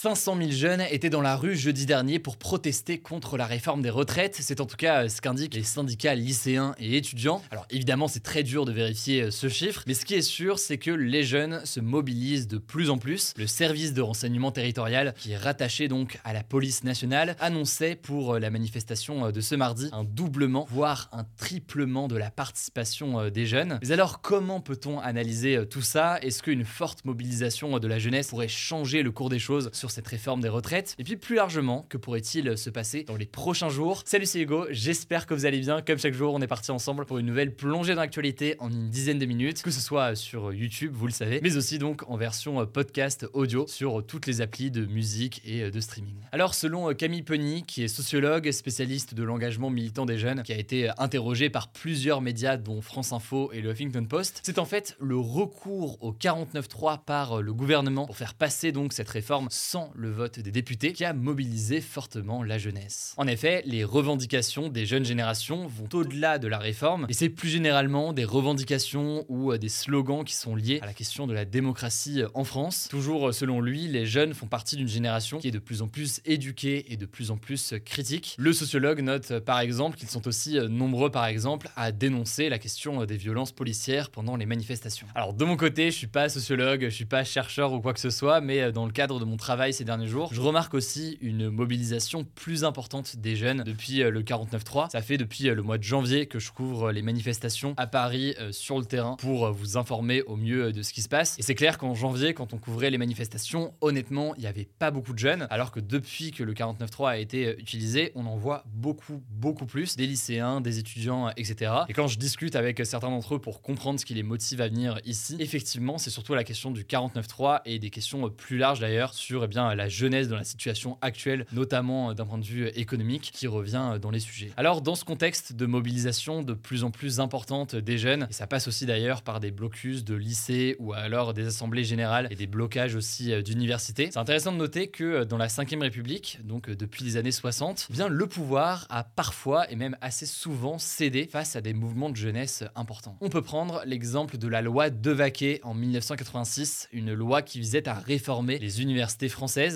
500 000 jeunes étaient dans la rue jeudi dernier pour protester contre la réforme des retraites. C'est en tout cas euh, ce qu'indiquent les syndicats lycéens et étudiants. Alors évidemment, c'est très dur de vérifier euh, ce chiffre, mais ce qui est sûr, c'est que les jeunes se mobilisent de plus en plus. Le service de renseignement territorial, qui est rattaché donc à la police nationale, annonçait pour euh, la manifestation de ce mardi un doublement, voire un triplement de la participation des jeunes. Mais alors, comment peut-on analyser tout ça? Est-ce qu'une forte mobilisation de la jeunesse pourrait changer le cours des choses cette réforme des retraites Et puis plus largement, que pourrait-il se passer dans les prochains jours? Salut, c'est Hugo, j'espère que vous allez bien. Comme chaque jour, on est parti ensemble pour une nouvelle plongée dans l'actualité en une dizaine de minutes, que ce soit sur YouTube, vous le savez, mais aussi donc en version podcast audio sur toutes les applis de musique et de streaming. Alors, selon Camille Penny, qui est sociologue, spécialiste de l'engagement militant des jeunes, qui a été interrogé par plusieurs médias dont France Info et le Huffington Post, c'est en fait le recours au 49.3 par le gouvernement pour faire passer donc cette réforme sans le vote des députés qui a mobilisé fortement la jeunesse. En effet, les revendications des jeunes générations vont au-delà de la réforme et c'est plus généralement des revendications ou euh, des slogans qui sont liés à la question de la démocratie euh, en France. Toujours euh, selon lui, les jeunes font partie d'une génération qui est de plus en plus éduquée et de plus en plus critique. Le sociologue note par exemple qu'ils sont aussi nombreux par exemple à dénoncer la question des violences policières pendant les manifestations. Alors de mon côté, je suis pas sociologue, je suis pas chercheur ou quoi que ce soit, mais dans le cadre de mon travail ces derniers jours, je remarque aussi une mobilisation plus importante des jeunes depuis euh, le 49.3. Ça fait depuis euh, le mois de janvier que je couvre les manifestations à Paris euh, sur le terrain pour vous informer au mieux de ce qui se passe. Et c'est clair qu'en janvier, quand on couvrait les manifestations, honnêtement, il n'y avait pas beaucoup de jeunes, alors que depuis que le 49.3 a été utilisé, on en voit beaucoup, beaucoup plus, des lycéens, des étudiants, etc. Et quand je discute avec certains d'entre eux pour comprendre ce qui les motive à venir ici, effectivement, c'est surtout la question du 49.3 et des questions plus larges d'ailleurs sur bien, la jeunesse dans la situation actuelle, notamment euh, d'un point de vue économique, qui revient euh, dans les sujets. Alors, dans ce contexte de mobilisation de plus en plus importante des jeunes, et ça passe aussi d'ailleurs par des blocus de lycées ou alors des assemblées générales et des blocages aussi euh, d'universités, c'est intéressant de noter que dans la Ve République, donc depuis les années 60, eh le pouvoir a parfois et même assez souvent cédé face à des mouvements de jeunesse importants. On peut prendre l'exemple de la loi Devaquet en 1986, une loi qui visait à réformer les universités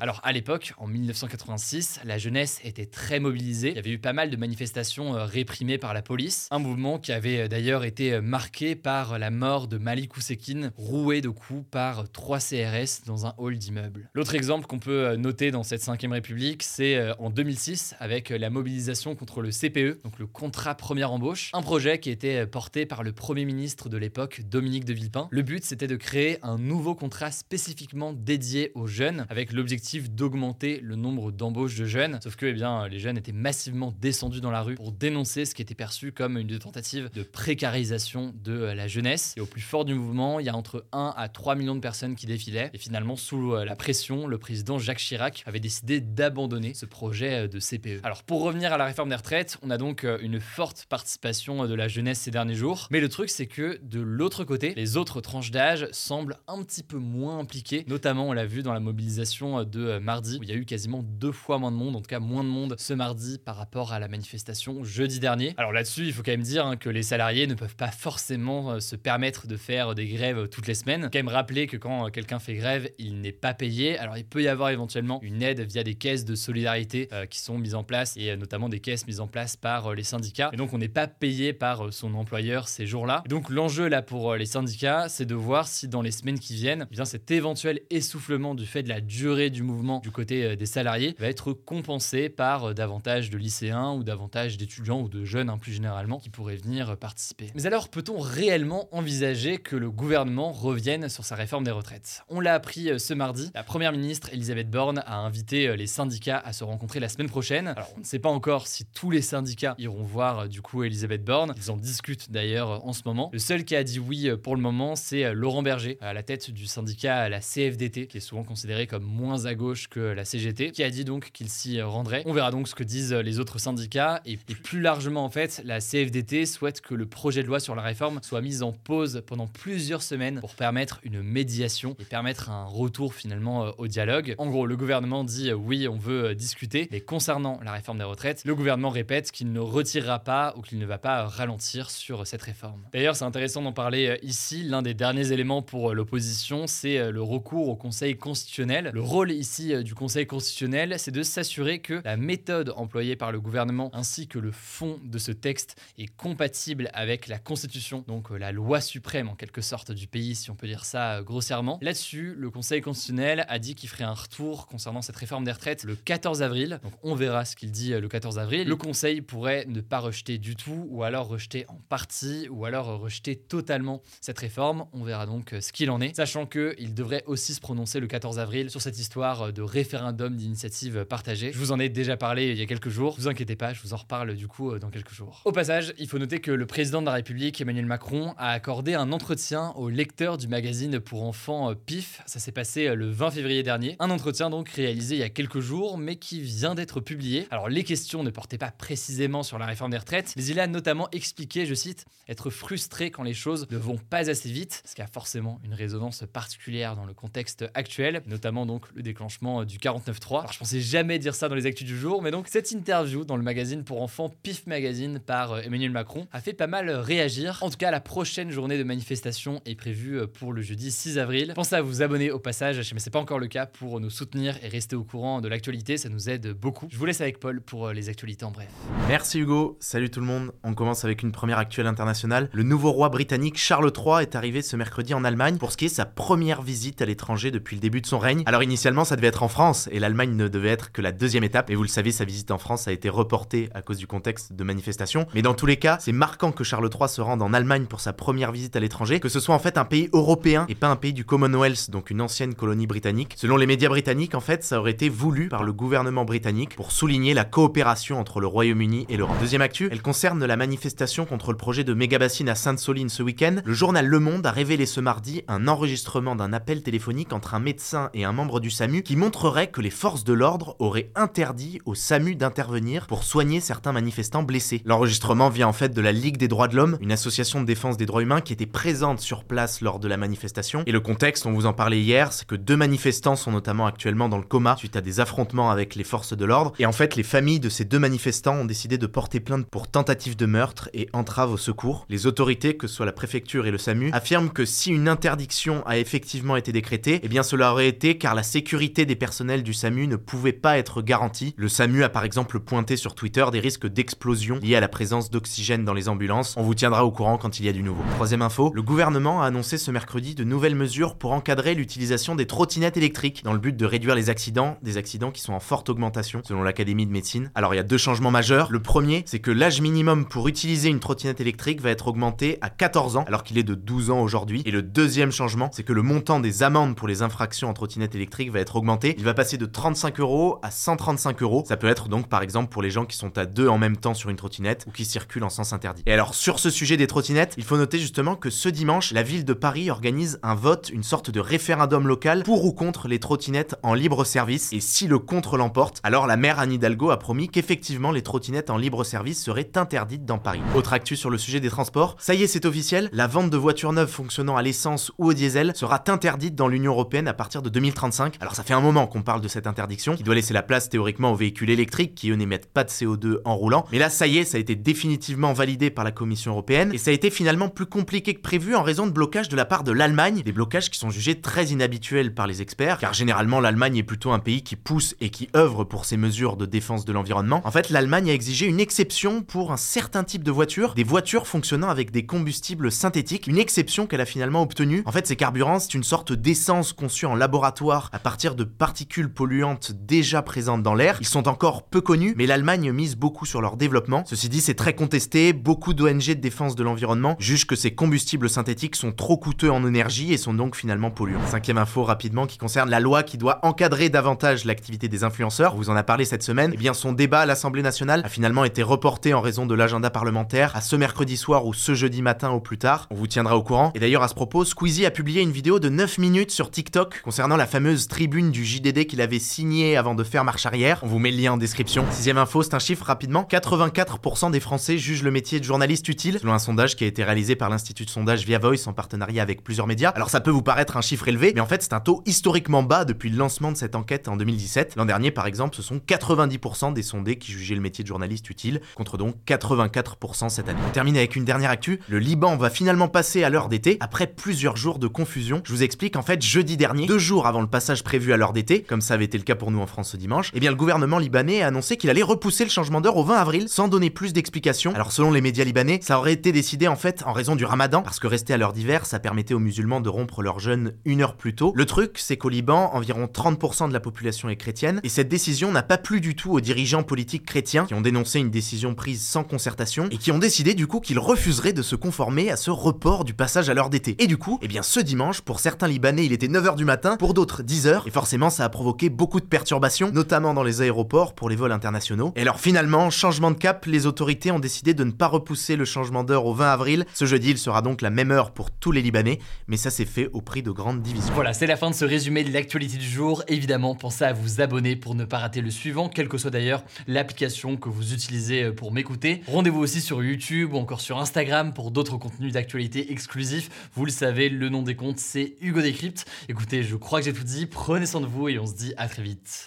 Alors à l'époque, en 1986, la jeunesse était très mobilisée. Il y avait eu pas mal de manifestations euh, réprimées par la police. Un mouvement qui avait euh, d'ailleurs été euh, marqué par la mort de Malik Oussekine, roué de coups par trois CRS dans un hall d'immeuble. L'autre exemple qu'on peut noter dans cette 5 République, c'est en 2006 avec la mobilisation contre le CPE, donc le contrat première embauche, un projet qui était porté par le Premier ministre de l'époque, Dominique de Villepin. Le but, c'était de créer un nouveau contrat spécifiquement dédié aux jeunes avec l'objectif d'augmenter le nombre d'embauches de jeunes. Sauf que eh bien, les jeunes étaient massivement descendus dans la rue pour dénoncer ce qui était perçu comme une tentative de précarisation de euh, la jeunesse. Et au plus fort du mouvement, il y a entre 1 à 3 millions de personnes qui défilaient. Et finalement, sous euh, la pression, le président Jacques Chirac avait décidé d'abandonner ce projet euh, de CPE. Alors pour revenir à la réforme des retraites, on a donc une forte participation de la jeunesse ces derniers jours. Mais le truc, c'est que de l'autre côté, les autres tranches d'âge semblent un petit peu moins impliquées. Notamment, on l'a vu dans la mobilisation de euh, mardi, où il y a eu quasiment deux fois moins de monde, en tout cas moins de monde ce mardi par rapport à la manifestation jeudi dernier. Alors là-dessus, il faut quand même dire hein, que les salariés ne peuvent pas forcément euh, se permettre de faire des grèves toutes les semaines. Quand même rappeler que quand euh, quelqu'un fait grève, il n'est pas payé. Alors il peut y avoir éventuellement une aide via des caisses de solidarité qui sont mises en place et notamment des caisses mises en place par les syndicats. Et donc on n'est pas payé par son employeur ces jours-là. Donc l'enjeu là pour les syndicats, c'est de voir si dans les semaines qui viennent, eh bien cet éventuel essoufflement du fait de la durée durée du mouvement du côté euh, des salariés va être compensée par euh, davantage de lycéens ou davantage d'étudiants ou de jeunes hein, plus généralement qui pourraient venir participer. Mais alors peut-on réellement envisager que le gouvernement revienne sur sa réforme des retraites? On l'a appris ce mardi, la première ministre Elisabeth Borne a invité les syndicats à se rencontrer la semaine prochaine. Alors on ne sait pas encore si tous les syndicats iront voir du coup Elisabeth Borne, ils en discutent d'ailleurs en ce moment. Le seul qui a dit oui pour le moment, c'est Laurent Berger, à la tête du syndicat la CFDT, qui est souvent considéré comme moins à gauche que la CGT, qui a dit donc qu'il s'y rendrait. On verra donc ce que disent les autres syndicats. Et, plus largement, en fait, la CFDT souhaite que le projet de loi sur la réforme soit mis en pause pendant plusieurs semaines pour permettre une médiation et permettre un retour finalement euh, au dialogue. En gros, le gouvernement dit euh, oui, on veut euh, discuter, mais concernant la réforme des retraites, le gouvernement répète qu'il ne retirera pas ou qu'il ne va pas ralentir sur cette réforme. D'ailleurs, c'est intéressant d'en parler ici. L'un des derniers éléments pour l'opposition, c'est le recours au Conseil constitutionnel. Le rôle ici euh, du Conseil constitutionnel, c'est de s'assurer que la méthode employée par le gouvernement ainsi que le fond de ce texte est compatible avec la Constitution, donc euh, la loi suprême en quelque sorte du pays, si on peut dire ça euh, grossièrement. Là-dessus, le Conseil constitutionnel a dit qu'il ferait un retour concernant cette réforme des retraites le 14 avril. Donc on verra ce qu'il dit le 14 avril. Le Conseil pourrait ne pas rejeter du tout, ou alors rejeter en partie, ou alors rejeter totalement cette réforme. On verra donc ce qu'il en est, sachant qu'il devrait aussi se prononcer le 14 avril sur cette histoire de référendum d'initiative partagée. Je vous en ai déjà parlé il y a quelques jours. Vous inquiétez pas, je vous en reparle du coup euh, dans quelques jours. Au passage, il faut noter que le président de la République, Emmanuel Macron, a accordé un entretien au lecteur du magazine pour enfants euh, PIF. Ça s'est passé euh, le 20 février dernier. Un entretien donc réalisé il y a quelques jours, mais qui vient d'être publié. Alors les questions ne portaient pas précisément sur la réforme des retraites, mais il a notamment expliqué, je cite, être frustré quand les choses ne vont pas assez vite, ce qui a forcément une résonance particulière dans le contexte actuel, notamment donc le déclenchement euh, du 49.3. Alors je pensais jamais dire ça dans les actus du jour, mais donc cette interview dans le magazine pour enfants PIF Magazine par euh, Emmanuel Macron a fait pas mal euh, réagir. En tout cas, la prochaine journée de manifestation est prévue pour le jeudi 6 avril. Pensez à vous abonner au passage, mais c'est pas encore le cas pour nous soutenir et rester au courant de l'actualité, ça nous aide beaucoup. Je vous laisse avec Paul pour les actualités en bref. Merci Hugo, salut tout le monde. On commence avec une première actuelle internationale. Le nouveau roi britannique Charles III est arrivé ce mercredi en Allemagne pour ce qui est sa première visite à l'étranger depuis le début de son règne. Alors initialement, ça devait être en France et l'Allemagne ne devait être que la deuxième étape. Et vous le savez, sa visite en France a été reportée à cause du contexte de manifestation. Mais dans tous les cas, c'est marquant que Charles III se rende en Allemagne pour sa première visite à l'étranger, que ce soit en fait un pays européen et pas un pays du Commonwealth, donc une ancienne colonie britannique. Selon les médias britanniques, en fait, ça aurait été voulu par le gouvernement britannique pour souligner la coopération entre le Royaume-Uni et l'Europe. Deuxième actu, elle concerne la manifestation contre le projet de méga-bassine à Sainte-Soline ce week-end. Le journal Le Monde a révélé ce mardi un enregistrement d'un appel téléphonique entre un médecin et un membre du SAMU qui montrerait que les forces de l'ordre auraient interdit au SAMU d'intervenir pour soigner certains manifestants blessés. L'enregistrement vient en fait de la Ligue des droits de l'homme, une association de défense des droits humains qui était présente sur place lors de la manifestation. Et le contexte, on vous en parlait hier, c'est que deux manifestants sont notamment actuellement dans le coma suite à des affrontements avec les forces de l'ordre. Et en fait, les familles de ces deux manifestants ont décidé de porter plainte pour tentative de meurtre et entrave au secours. Les autorités, que ce soit la préfecture et le SAMU, affirment que si une interdiction a effectivement été décrétée, eh bien cela aurait été car la sécurité des personnels du SAMU ne pouvait pas être garantie. Le SAMU a par exemple pointé sur Twitter des risques d'explosion liés à la présence d'oxygène dans les ambulances. On vous tiendra au courant quand il y a du nouveau. Troisième info, le gouvernement a annoncé ce mercredi de nouvelles mesures pour encadrer l'utilisation des trottinettes électriques dans le but de réduire les accidents, des accidents qui sont en forte augmentation selon l'Académie de médecine. Alors il y a deux changements majeurs. Le premier, c'est que l'âge minimum pour utiliser une trottinette électrique va être augmenté à 14 ans alors qu'il est de 12 ans aujourd'hui. Et le deuxième changement, c'est que le montant des amendes pour les infractions en trottinette électrique va être augmenté. Il va passer de 35 euros à 135 euros. Ça peut être donc par exemple pour les gens qui sont à deux en même temps sur une trottinette ou qui circulent en sens interdit. Et alors sur ce sujet des trottinettes, il faut noter justement que ce dimanche, la ville de Paris organise un vote, une sorte de référendum local pour ou contre les trottinettes en libre service. Et si le contre l'emporte, alors la maire Anne Hidalgo a promis qu'effectivement les trottinettes en libre service seraient interdites dans Paris. Autre actu sur le sujet des transports, ça y est c'est officiel, la vente de voitures neuves fonctionnant à l'essence ou au diesel sera interdite dans l'Union Européenne à partir de 2035. Alors ça fait un moment qu'on parle de cette interdiction qui doit laisser la place théoriquement aux véhicules électriques qui eux n'émettent pas de CO2 en roulant. Mais là ça y est, ça a été définitivement validé par la Commission européenne et ça a été finalement plus compliqué que prévu en raison de blocages de la part de l'Allemagne, des blocages qui sont jugés très inhabituels par les experts car généralement l'Allemagne est plutôt un pays qui pousse et qui œuvre pour ses mesures de défense de l'environnement. En fait, l'Allemagne a exigé une exception pour un certain type de voitures, des voitures fonctionnant avec des combustibles synthétiques, une exception qu'elle a finalement obtenue. En fait, ces carburants, c'est une sorte d'essence conçue en laboratoire noir à partir de particules polluantes déjà présentes dans l'air. Ils sont encore peu connus, mais l'Allemagne mise beaucoup sur leur développement. Ceci dit, c'est très contesté, beaucoup d'ONG de défense de l'environnement jugent que ces combustibles synthétiques sont trop coûteux en énergie et sont donc finalement polluants. Cinquième info rapidement qui concerne la loi qui doit encadrer davantage l'activité des influenceurs. On vous en a parlé cette semaine. Eh bien, son débat à l'Assemblée nationale a finalement été reporté en raison de l'agenda parlementaire à ce mercredi soir ou ce jeudi matin au plus tard. On vous tiendra au courant. Et d'ailleurs, à ce propos, Squeezie a publié une vidéo de 9 minutes sur TikTok concernant la fameuse tribune du JDD qu'il avait signée avant de faire marche arrière. On vous met le lien en description. Sixième info, c'est un chiffre rapidement. 84% des Français jugent le métier de journaliste utile, selon un sondage qui a été réalisé par l'Institut de sondage Via Voice en partenariat avec plusieurs médias. Alors ça peut vous paraître un chiffre élevé, mais en fait c'est un taux historiquement bas depuis le lancement de cette enquête en 2017. L'an dernier, par exemple, ce sont 90% des sondés qui jugeaient le métier de journaliste utile, contre donc 84% cette année. On termine avec une dernière actu. Le Liban va finalement passer à l'heure d'été après plusieurs jours de confusion. Je vous explique en fait jeudi dernier, deux jours avant le passage prévu à l'heure d'été, comme ça avait été le cas pour nous en France ce dimanche, eh bien le gouvernement libanais a annoncé qu'il allait repousser le changement d'heure au 20 avril sans donner plus d'explications. Alors selon les médias libanais, ça aurait été décidé en fait en raison du ramadan, parce que rester à l'heure d'hiver, ça permettait aux musulmans de rompre leur jeûne une heure plus tôt. Le truc, c'est qu'au Liban, environ 30% de la population est chrétienne, et cette décision n'a pas plu du tout aux dirigeants politiques chrétiens qui ont dénoncé une décision prise sans concertation et qui ont décidé du coup qu'ils refuseraient de se conformer à ce report du passage à l'heure d'été. Et du coup, eh bien ce dimanche, pour certains Libanais, il était 9h du matin, pour d'autres 10h, et forcément ça a provoqué beaucoup de perturbations, notamment dans les aéroports pour les vols internationaux. Et alors finalement, changement de cap, les autorités ont décidé de ne pas repousser le changement d'heure au 20 avril. Ce jeudi, il sera donc la même heure pour tous les Libanais, mais ça s'est fait au prix de grandes divisions. Voilà, c'est la fin de ce résumé de l'actualité du jour. Évidemment, pensez à vous abonner pour ne pas rater le suivant, quelle que soit d'ailleurs l'application que vous utilisez pour m'écouter. Rendez-vous aussi sur YouTube ou encore sur Instagram pour d'autres contenus d'actualité exclusifs. Vous le savez, le nom des comptes, c'est Hugo Décrypte. Écoutez, je crois que j'ai tout Prenez soin de vous et on se dit à très vite.